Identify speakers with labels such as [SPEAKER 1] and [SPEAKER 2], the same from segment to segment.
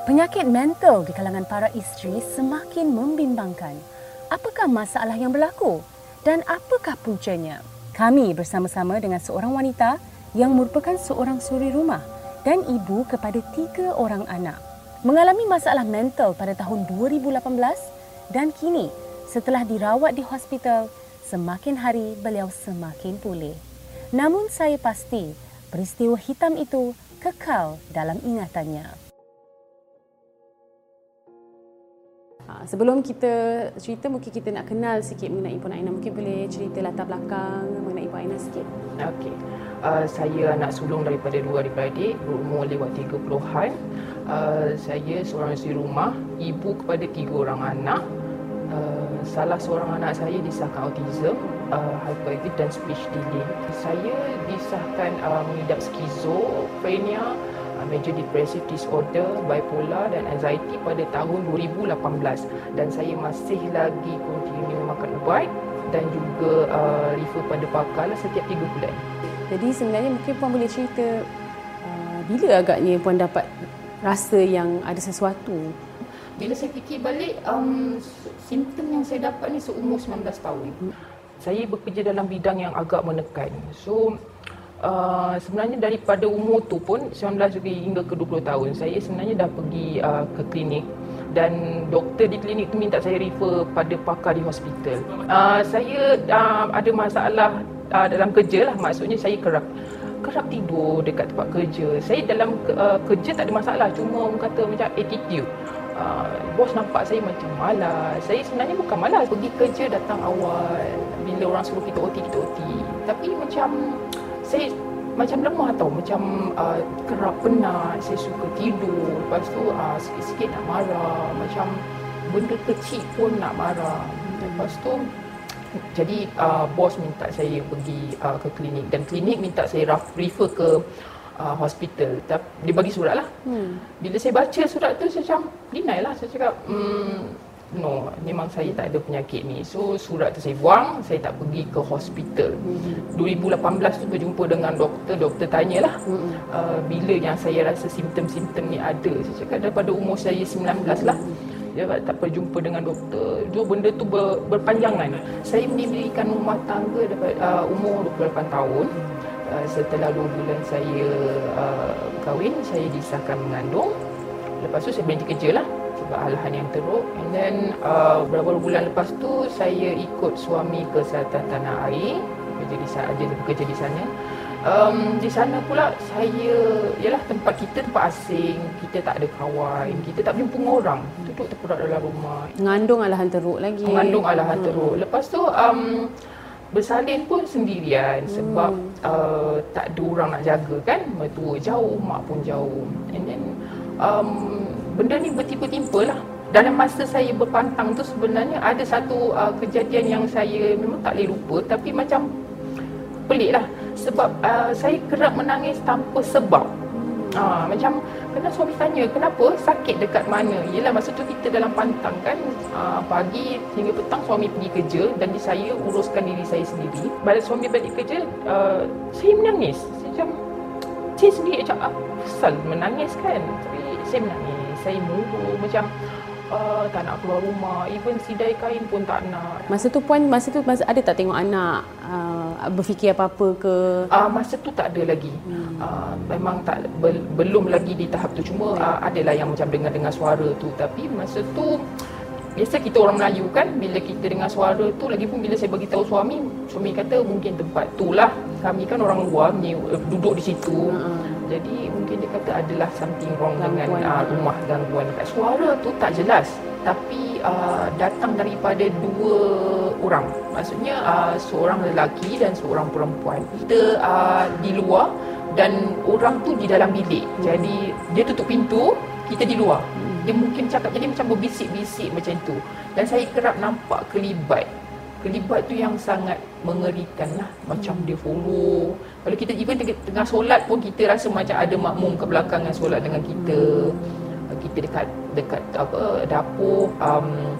[SPEAKER 1] Penyakit mental di kalangan para isteri semakin membimbangkan. Apakah masalah yang berlaku dan apakah puncanya? Kami bersama-sama dengan seorang wanita yang merupakan seorang suri rumah dan ibu kepada tiga orang anak. Mengalami masalah mental pada tahun 2018 dan kini setelah dirawat di hospital, semakin hari beliau semakin pulih. Namun saya pasti peristiwa hitam itu kekal dalam ingatannya.
[SPEAKER 2] Ha, sebelum kita cerita mungkin kita nak kenal sikit mengenai Puan Aina. Mungkin boleh cerita latar belakang mengenai Puan Aina sikit.
[SPEAKER 3] Okey. Uh, saya anak sulung daripada dua adik-beradik berumur lewat 30-an. Uh, saya seorang isteri rumah, ibu kepada tiga orang anak. Uh, salah seorang anak saya disahkan autism, uh, hyperactive dan speech delay. Saya disahkan uh, mengidap skizofrenia, major depressive disorder, bipolar dan anxiety pada tahun 2018 dan saya masih lagi continue makan ubat dan juga uh, refer pada pakar lah setiap 3 bulan.
[SPEAKER 2] Jadi sebenarnya mungkin puan boleh cerita uh, bila agaknya puan dapat rasa yang ada sesuatu
[SPEAKER 3] bila saya fikir balik um, simptom yang saya dapat ni seumur 19 tahun. Saya bekerja dalam bidang yang agak menekan. So uh, sebenarnya daripada umur tu pun 19 hingga ke 20 tahun saya sebenarnya dah pergi uh, ke klinik dan doktor di klinik tu minta saya refer pada pakar di hospital. Uh, saya uh, ada masalah uh, dalam kerja lah maksudnya saya kerap kerap tidur dekat tempat kerja. Saya dalam uh, kerja tak ada masalah cuma orang kata macam attitude. Uh, bos nampak saya macam malas. Saya sebenarnya bukan malas pergi kerja datang awal. Bila orang suruh kita OT kita OT. Tapi macam saya macam lemah tau. Macam uh, kerap penat saya suka tidur. Lepas tu uh, sikit-sikit nak marah. Macam benda kecil pun nak marah. Lepas tu jadi uh, bos minta saya pergi uh, ke klinik. Dan klinik minta saya refer ke uh, hospital. Dia bagi surat lah. Hmm. bila saya baca surat tu saya macam deny lah. Saya cakap hmm, no memang saya tak ada penyakit ni. So surat tu saya buang saya tak pergi ke hospital. mm-hmm. 2018 tu berjumpa dengan doktor doktor tanyalah mm-hmm. uh, bila yang saya rasa simptom-simptom ni ada. Saya cakap daripada umur saya 19 lah dia tak berjumpa dengan doktor. Dua benda tu ber, berpanjangan. Saya mendirikan rumah tangga dapat uh, umur 28 tahun. Uh, setelah 2 bulan saya uh, kahwin saya disahkan mengandung. Lepas tu saya berhenti kerja lah hal-hal yang teruk. And then uh, beberapa bulan lepas tu saya ikut suami ke Selatan Tanah Air. Bekerja di sana dia bekerja di sana. Um, di sana pula saya ialah tempat kita tempat asing. Kita tak ada kawan. Kita tak berjumpa orang. Duduk terpuruk dalam rumah.
[SPEAKER 2] Mengandung alahan teruk lagi.
[SPEAKER 3] Mengandung alahan hmm. teruk. Lepas tu um, bersalin pun sendirian hmm. sebab uh, tak ada orang nak jaga kan. Mertua jauh mak pun jauh. And then um, benda ni bertimpa-timpa lah. Dalam masa saya berpantang tu sebenarnya ada satu uh, kejadian yang saya memang tak boleh lupa tapi macam pelik lah. Sebab uh, saya kerap menangis tanpa sebab. Uh, macam kena suami tanya kenapa? Sakit dekat mana? Yelah masa tu kita dalam pantang kan uh, pagi hingga petang suami pergi kerja dan saya uruskan diri saya sendiri. Balik suami balik kerja uh, saya menangis. Saya macam saya sendiri macam ah, menangis kan? Tapi saya menangis saya muru macam uh, tak nak keluar rumah. Even sidai kain pun tak nak.
[SPEAKER 2] Masa tu puan masa tu masa ada tak tengok anak uh, berfikir apa-apa ke?
[SPEAKER 3] Uh, masa tu tak ada lagi. Hmm. uh, memang tak be, belum lagi di tahap tu. Cuma uh, adalah yang macam dengar-dengar suara tu. Tapi masa tu biasa kita orang Melayu kan bila kita dengar suara tu lagi pun bila saya bagi tahu suami suami kata mungkin tempat tu lah. Kami kan orang luar duduk di situ. Hmm. Jadi mungkin dia kata adalah something wrong gangguan. dengan uh, rumah gangguan dekat suara tu tak jelas. Tapi uh, datang daripada dua orang. Maksudnya uh, seorang lelaki dan seorang perempuan. Kita uh, di luar dan orang tu di dalam bilik. Hmm. jadi dia tutup pintu kita di luar. Hmm. dia mungkin cakap jadi macam berbisik-bisik macam tu. Dan saya kerap nampak kelibat kelibat tu yang sangat mengerikan lah macam dia follow kalau kita even tengah solat pun kita rasa macam ada makmum ke belakang yang solat dengan kita kita dekat dekat apa dapur um,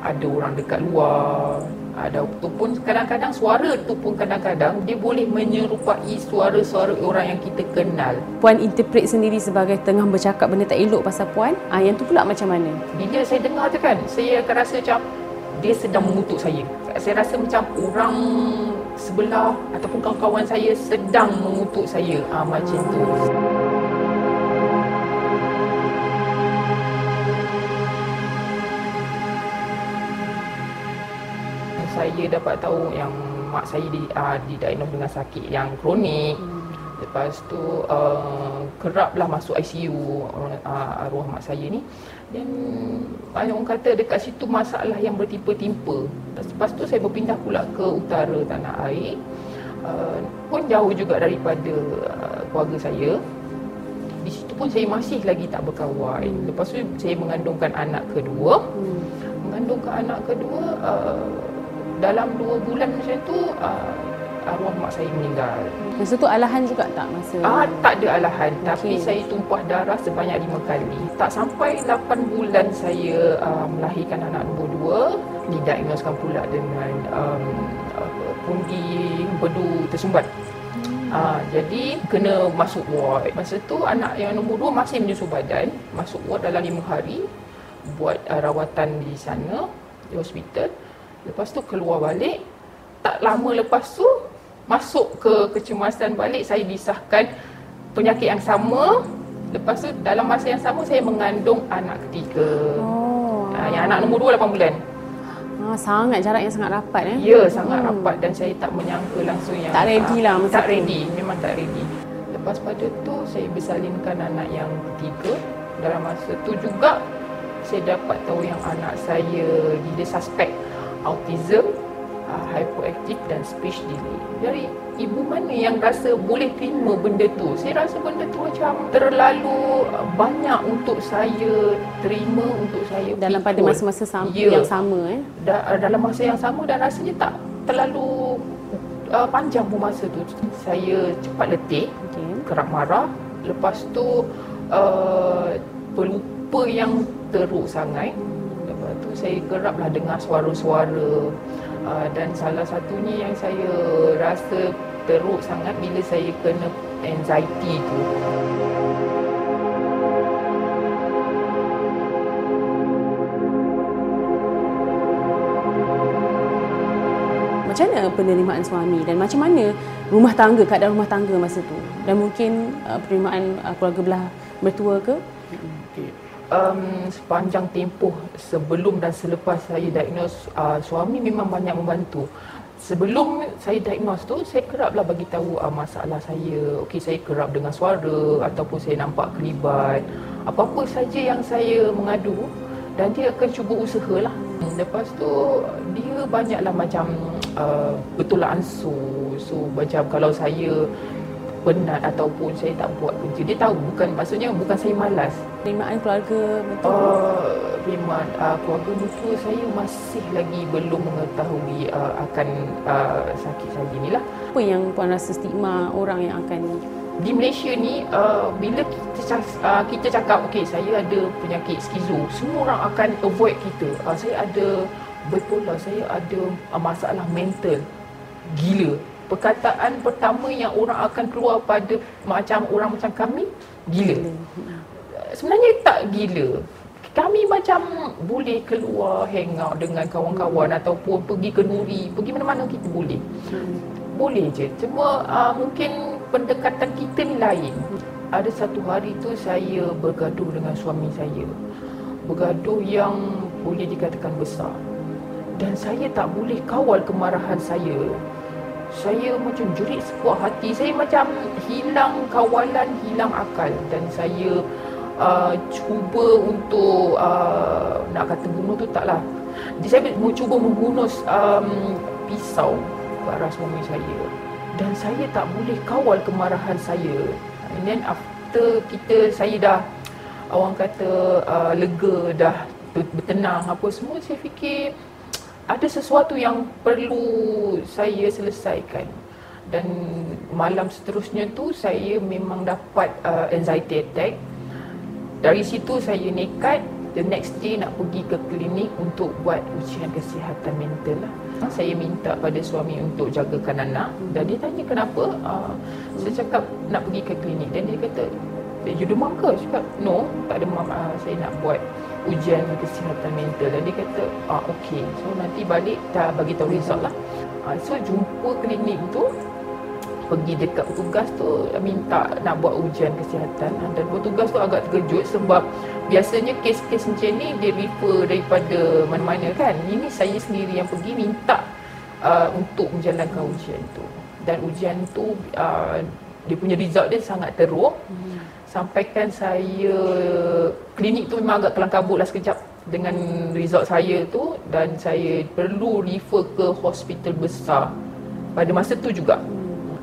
[SPEAKER 3] ada orang dekat luar Ada tu pun kadang-kadang suara tu pun kadang-kadang dia boleh menyerupai suara-suara orang yang kita kenal.
[SPEAKER 2] Puan interpret sendiri sebagai tengah bercakap benda tak elok pasal puan. Ah yang tu pula macam mana?
[SPEAKER 3] Bila saya dengar tu kan, saya akan rasa macam dia sedang mengutuk saya. Saya rasa macam orang sebelah ataupun kawan-kawan saya sedang mengutuk saya. Ah macam tu. saya dapat tahu yang mak saya di uh, didiagnose dengan sakit yang kronik. Hmm. Lepas tu uh, keraplah masuk ICU uh, arwah mak saya ni. Dan banyak orang kata dekat situ masalah yang bertimpa-timpa. Lepas tu saya berpindah pula ke utara tanah air. Uh, pun jauh juga daripada uh, keluarga saya. Di situ pun saya masih lagi tak berkawan. Lepas tu saya mengandungkan anak kedua. Hmm. Mengandungkan anak kedua uh, dalam dua bulan macam tu uh, arwah mak saya meninggal.
[SPEAKER 2] Masa tu alahan juga tak masa?
[SPEAKER 3] Ah tak ada alahan okay. tapi saya tumpah darah sebanyak lima kali. Tak sampai lapan bulan saya uh, melahirkan anak nombor dua didiagnoskan pula dengan um, pundi bedu tersumbat. Uh, jadi kena masuk ward. Masa tu anak yang nombor dua masih menyusu badan, masuk ward dalam lima hari buat uh, rawatan di sana di hospital. Lepas tu keluar balik. Tak lama lepas tu masuk ke kecemasan balik saya disahkan penyakit yang sama. Lepas tu dalam masa yang sama saya mengandung anak ketiga. Oh. Uh, yang anak nombor dua 8 bulan.
[SPEAKER 2] Ah, sangat jarak yang sangat rapat eh.
[SPEAKER 3] Ya, sangat hmm. rapat dan saya tak menyangka langsung yang
[SPEAKER 2] tak ready lah
[SPEAKER 3] masa Tak tu. ready, memang tak ready. Lepas pada tu saya bersalinkan anak yang ketiga. Dalam masa tu juga saya dapat tahu yang anak saya dia suspek autism, uh, hyperactive dan speech delay. Dari ibu mana yang rasa boleh terima benda tu? Saya rasa benda tu macam terlalu uh, banyak untuk saya terima untuk saya
[SPEAKER 2] dalam pada masa-masa sam- ya. yang sama eh.
[SPEAKER 3] Da- uh, dalam masa yang sama dan rasanya tak terlalu uh, panjang pun masa tu. Saya cepat letih, okay. kerap marah. Lepas tu uh, pelupa yang teruk sangat tu saya keraplah dengar suara-suara uh, dan salah satunya yang saya rasa teruk sangat bila saya kena anxiety tu.
[SPEAKER 2] Macam mana penerimaan suami dan macam mana rumah tangga, keadaan rumah tangga masa tu? Dan mungkin uh, penerimaan uh, keluarga belah mertua ke?
[SPEAKER 3] Okay um, sepanjang tempoh sebelum dan selepas saya diagnose uh, suami memang banyak membantu. Sebelum saya diagnose tu saya keraplah bagi tahu uh, masalah saya. Okey saya kerap dengan suara ataupun saya nampak kelibat. Apa-apa saja yang saya mengadu dan dia akan cuba usahalah. Lepas tu dia banyaklah macam uh, betul ansur. So macam kalau saya penat ataupun saya tak buat kerja. Dia tahu bukan maksudnya bukan saya malas.
[SPEAKER 2] Penerimaan keluarga betul.
[SPEAKER 3] Uh, penerimaan uh, keluarga betul saya masih lagi belum mengetahui uh, akan uh, sakit saya inilah.
[SPEAKER 2] Apa yang puan rasa stigma orang yang akan
[SPEAKER 3] di Malaysia ni uh, bila kita uh, kita cakap okey saya ada penyakit skizo semua orang akan avoid kita uh, saya ada bipolar saya ada uh, masalah mental gila perkataan pertama yang orang akan keluar pada macam orang macam kami gila. Sebenarnya tak gila. Kami macam boleh keluar hang out dengan kawan-kawan ataupun pergi ke nuri, pergi mana-mana kita boleh. Boleh je. Cuma uh, mungkin pendekatan kita ni lain. Ada satu hari tu saya bergaduh dengan suami saya. Bergaduh yang boleh dikatakan besar. Dan saya tak boleh kawal kemarahan saya saya macam jerit sebuah hati. Saya macam hilang kawalan hilang akal. Dan saya uh, cuba untuk uh, nak kata bunuh tu taklah saya cuba membunuh um, pisau ke arah suami saya. Dan saya tak boleh kawal kemarahan saya. And then after kita saya dah orang kata uh, lega dah bertenang apa semua saya fikir ada sesuatu yang perlu saya selesaikan dan malam seterusnya tu saya memang dapat uh, anxiety attack dari situ saya nekat the next day nak pergi ke klinik untuk buat ujian kesihatan mental lah. Saya minta pada suami untuk jagakan anak dan dia tanya kenapa. Uh, saya cakap nak pergi ke klinik dan dia kata, you demam ke? Saya cakap, no, tak demam. Uh, saya nak buat ujian kesihatan mental dan dia kata, ah, okay. So nanti balik dah bagi tahu result lah. Uh, so jumpa klinik tu, pergi dekat petugas tu minta nak buat ujian kesihatan dan petugas tu agak terkejut sebab biasanya kes-kes macam ni dia refer daripada mana-mana kan ini saya sendiri yang pergi minta uh, untuk menjalankan ujian tu dan ujian tu uh, dia punya result dia sangat teruk hmm. Sampaikan saya klinik tu memang agak kelang kabut lah sekejap dengan result saya tu dan saya perlu refer ke hospital besar pada masa tu juga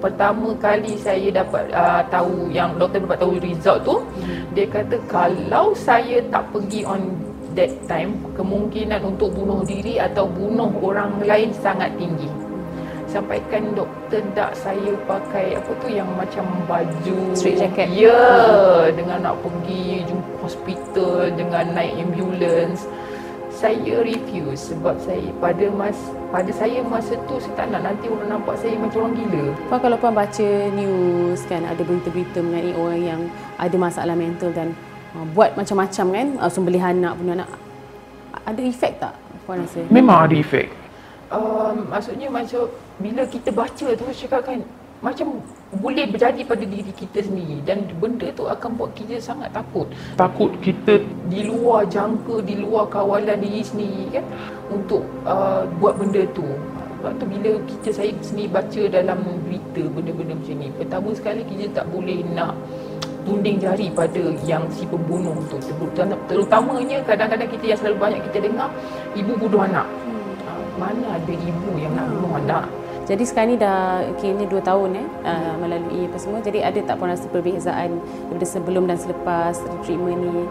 [SPEAKER 3] pertama kali saya dapat uh, tahu yang doktor dapat tahu result tu hmm. dia kata kalau saya tak pergi on that time kemungkinan untuk bunuh diri atau bunuh orang lain sangat tinggi sampaikan doktor tak saya pakai apa tu yang macam baju
[SPEAKER 2] straight jacket
[SPEAKER 3] ya yeah, hmm. dengan nak pergi jumpa hospital dengan naik ambulance saya refuse sebab saya pada mas pada saya masa tu saya tak nak nanti orang nampak saya macam orang gila.
[SPEAKER 2] Puan kalau puan baca news kan ada berita-berita mengenai orang yang ada masalah mental dan uh, buat macam-macam kan uh, sembelihan anak punya anak ada efek tak puan rasa?
[SPEAKER 3] Memang ada efek. Um, maksudnya macam bila kita baca tu cakap kan macam boleh berjadi pada diri kita sendiri dan benda tu akan buat kita sangat takut. Takut kita di luar jangka, di luar kawalan diri sendiri kan untuk uh, buat benda tu. Sebab tu bila kita saya sendiri baca dalam berita benda-benda macam ni, pertama sekali kita tak boleh nak tunding jari pada yang si pembunuh tu. Terutamanya kadang-kadang kita yang selalu banyak kita dengar, ibu bunuh anak. Hmm. Mana ada ibu yang nak bunuh anak?
[SPEAKER 2] Jadi sekarang ni dah kini dua tahun eh uh, melalui apa semua. Jadi ada tak pun rasa perbezaan daripada sebelum dan selepas treatment ni?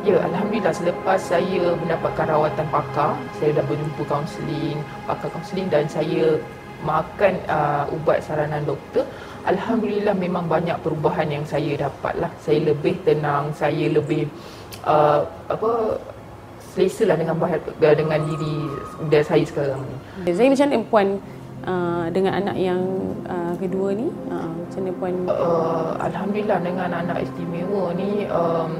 [SPEAKER 3] Ya, Alhamdulillah selepas saya mendapatkan rawatan pakar, saya dah berjumpa kaunseling, pakar kaunseling dan saya makan uh, ubat saranan doktor. Alhamdulillah memang banyak perubahan yang saya dapat lah. Saya lebih tenang, saya lebih uh, apa selesa lah dengan, dengan diri dan saya sekarang
[SPEAKER 2] ni. Saya macam mana puan uh, dengan anak yang uh, kedua ni? Uh, macam mana puan uh,
[SPEAKER 3] alhamdulillah dengan anak istimewa ni um,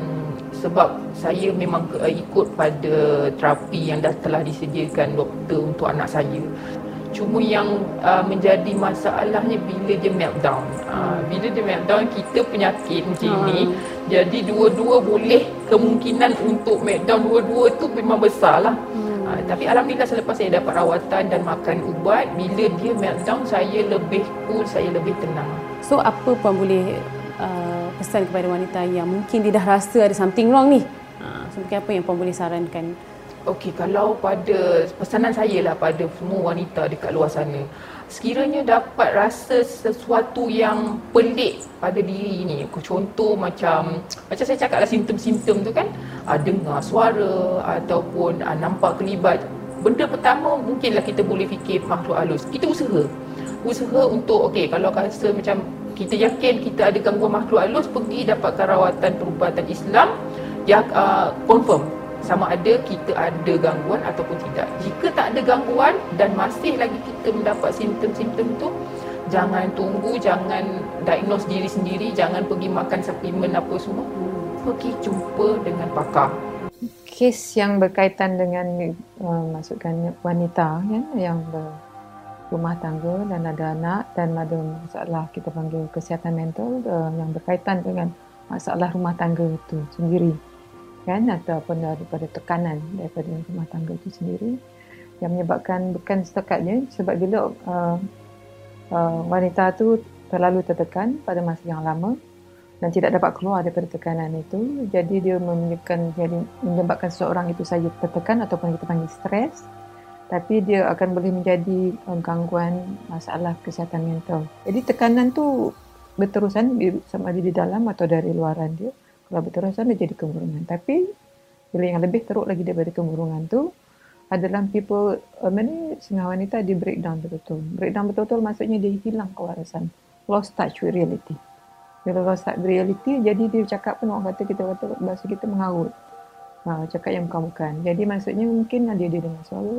[SPEAKER 3] sebab saya memang uh, ikut pada terapi yang dah telah disediakan doktor untuk anak saya. Cuma yang uh, menjadi masalahnya bila dia meltdown. Uh, bila dia meltdown kita penyakit macam hmm. ni jadi dua-dua boleh kemungkinan untuk meltdown dua-dua tu memang besar lah hmm. Uh, tapi alhamdulillah selepas saya dapat rawatan dan makan ubat, bila dia meltdown saya lebih cool, saya lebih tenang.
[SPEAKER 2] So apa puan boleh uh, pesan kepada wanita yang mungkin dia dah rasa ada something wrong ni? Uh, so mungkin apa yang puan boleh sarankan?
[SPEAKER 3] Okey, kalau pada pesanan saya lah pada semua wanita dekat luar sana, sekiranya dapat rasa sesuatu yang pelik pada diri ini contoh macam macam saya cakap lah simptom-simptom tu kan uh, dengar suara ataupun uh, nampak kelibat benda pertama mungkinlah kita boleh fikir makhluk halus. Kita usaha. Usaha untuk okey kalau rasa macam kita yakin kita ada gangguan makhluk halus pergi dapatkan rawatan perubatan Islam yang uh, confirm sama ada kita ada gangguan ataupun tidak. Jika tak ada gangguan dan masih lagi kita mendapat simptom-simptom tu, jangan tunggu, jangan diagnose diri sendiri, jangan pergi makan suplemen apa semua. Pergi jumpa dengan pakar.
[SPEAKER 4] Kes yang berkaitan dengan uh, masukkan wanita kan, yang berumah tangga dan ada anak dan ada masalah kita panggil kesihatan mental uh, yang berkaitan dengan masalah rumah tangga itu sendiri kan ataupun daripada tekanan daripada rumah tangga itu sendiri yang menyebabkan bukan setakatnya sebab bila uh, uh, wanita tu terlalu tertekan pada masa yang lama dan tidak dapat keluar daripada tekanan itu jadi dia menyebabkan jadi menyebabkan seseorang itu saja tertekan ataupun kita panggil stres tapi dia akan boleh menjadi gangguan masalah kesihatan mental. Jadi tekanan tu berterusan sama ada di dalam atau dari luaran dia kalau berterusan dia jadi kemurungan. Tapi bila yang lebih teruk lagi daripada kemurungan tu adalah people uh, ni setengah wanita di breakdown betul-betul. Breakdown betul-betul maksudnya dia hilang kewarasan. Lost touch with reality. Bila lost touch with reality, jadi dia cakap pun orang kata kita kata bahasa kita mengarut. Ha, cakap yang bukan-bukan. Jadi maksudnya mungkin dia dia dengar suara,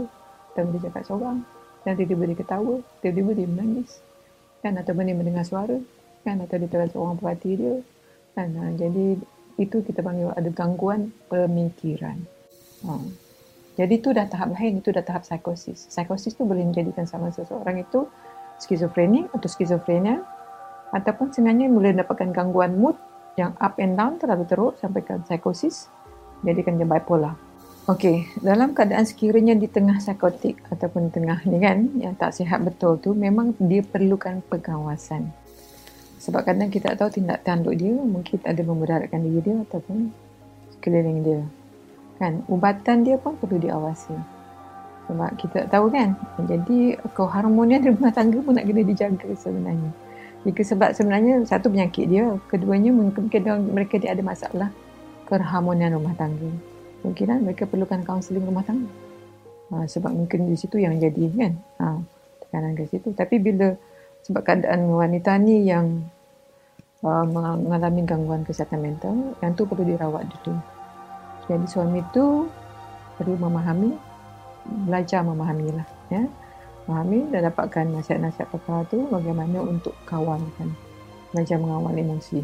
[SPEAKER 4] atau dia cakap seorang, dan tiba-tiba dia ketawa, tiba-tiba dia menangis. Kan, atau dia mendengar suara, kan, atau dia terasa orang perhati dia. Kan, ha, jadi itu kita panggil ada gangguan pemikiran. Ha. Jadi itu dah tahap lain, itu dah tahap psikosis. Psikosis tu boleh menjadikan sama seseorang itu skizofrenia atau skizofrenia ataupun sebenarnya boleh dapatkan gangguan mood yang up and down terlalu teruk sampai ke psikosis jadikan dia bipolar. Okey, dalam keadaan sekiranya di tengah psikotik ataupun tengah ni kan yang tak sihat betul tu memang dia perlukan pengawasan. Sebab kadang kita tak tahu tindak tanduk dia mungkin ada memudaratkan diri dia ataupun sekeliling dia. Kan, ubatan dia pun perlu diawasi. Sebab kita tak tahu kan. Jadi keharmonian rumah tangga pun nak kena dijaga sebenarnya. Jika sebab sebenarnya satu penyakit dia, keduanya mungkin mereka dia ada masalah keharmonian rumah tangga. Mungkin mereka perlukan kaunseling rumah tangga. Ha, sebab mungkin di situ yang jadi kan. Ha, tekanan ke situ. Tapi bila sebab keadaan wanita ni yang uh, mengalami gangguan kesihatan mental, yang tu perlu dirawat dulu. Jadi suami tu perlu memahami, belajar memahamilah. Ya memahami dan dapatkan nasihat-nasihat pakar tu bagaimana untuk kawankan belajar mengawal emosi.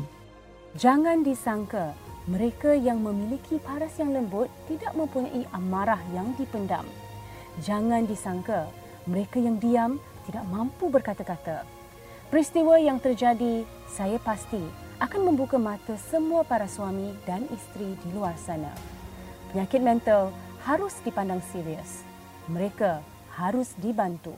[SPEAKER 1] Jangan disangka mereka yang memiliki paras yang lembut tidak mempunyai amarah yang dipendam. Jangan disangka mereka yang diam tidak mampu berkata-kata. Peristiwa yang terjadi, saya pasti akan membuka mata semua para suami dan isteri di luar sana. Penyakit mental harus dipandang serius. Mereka harus dibantu.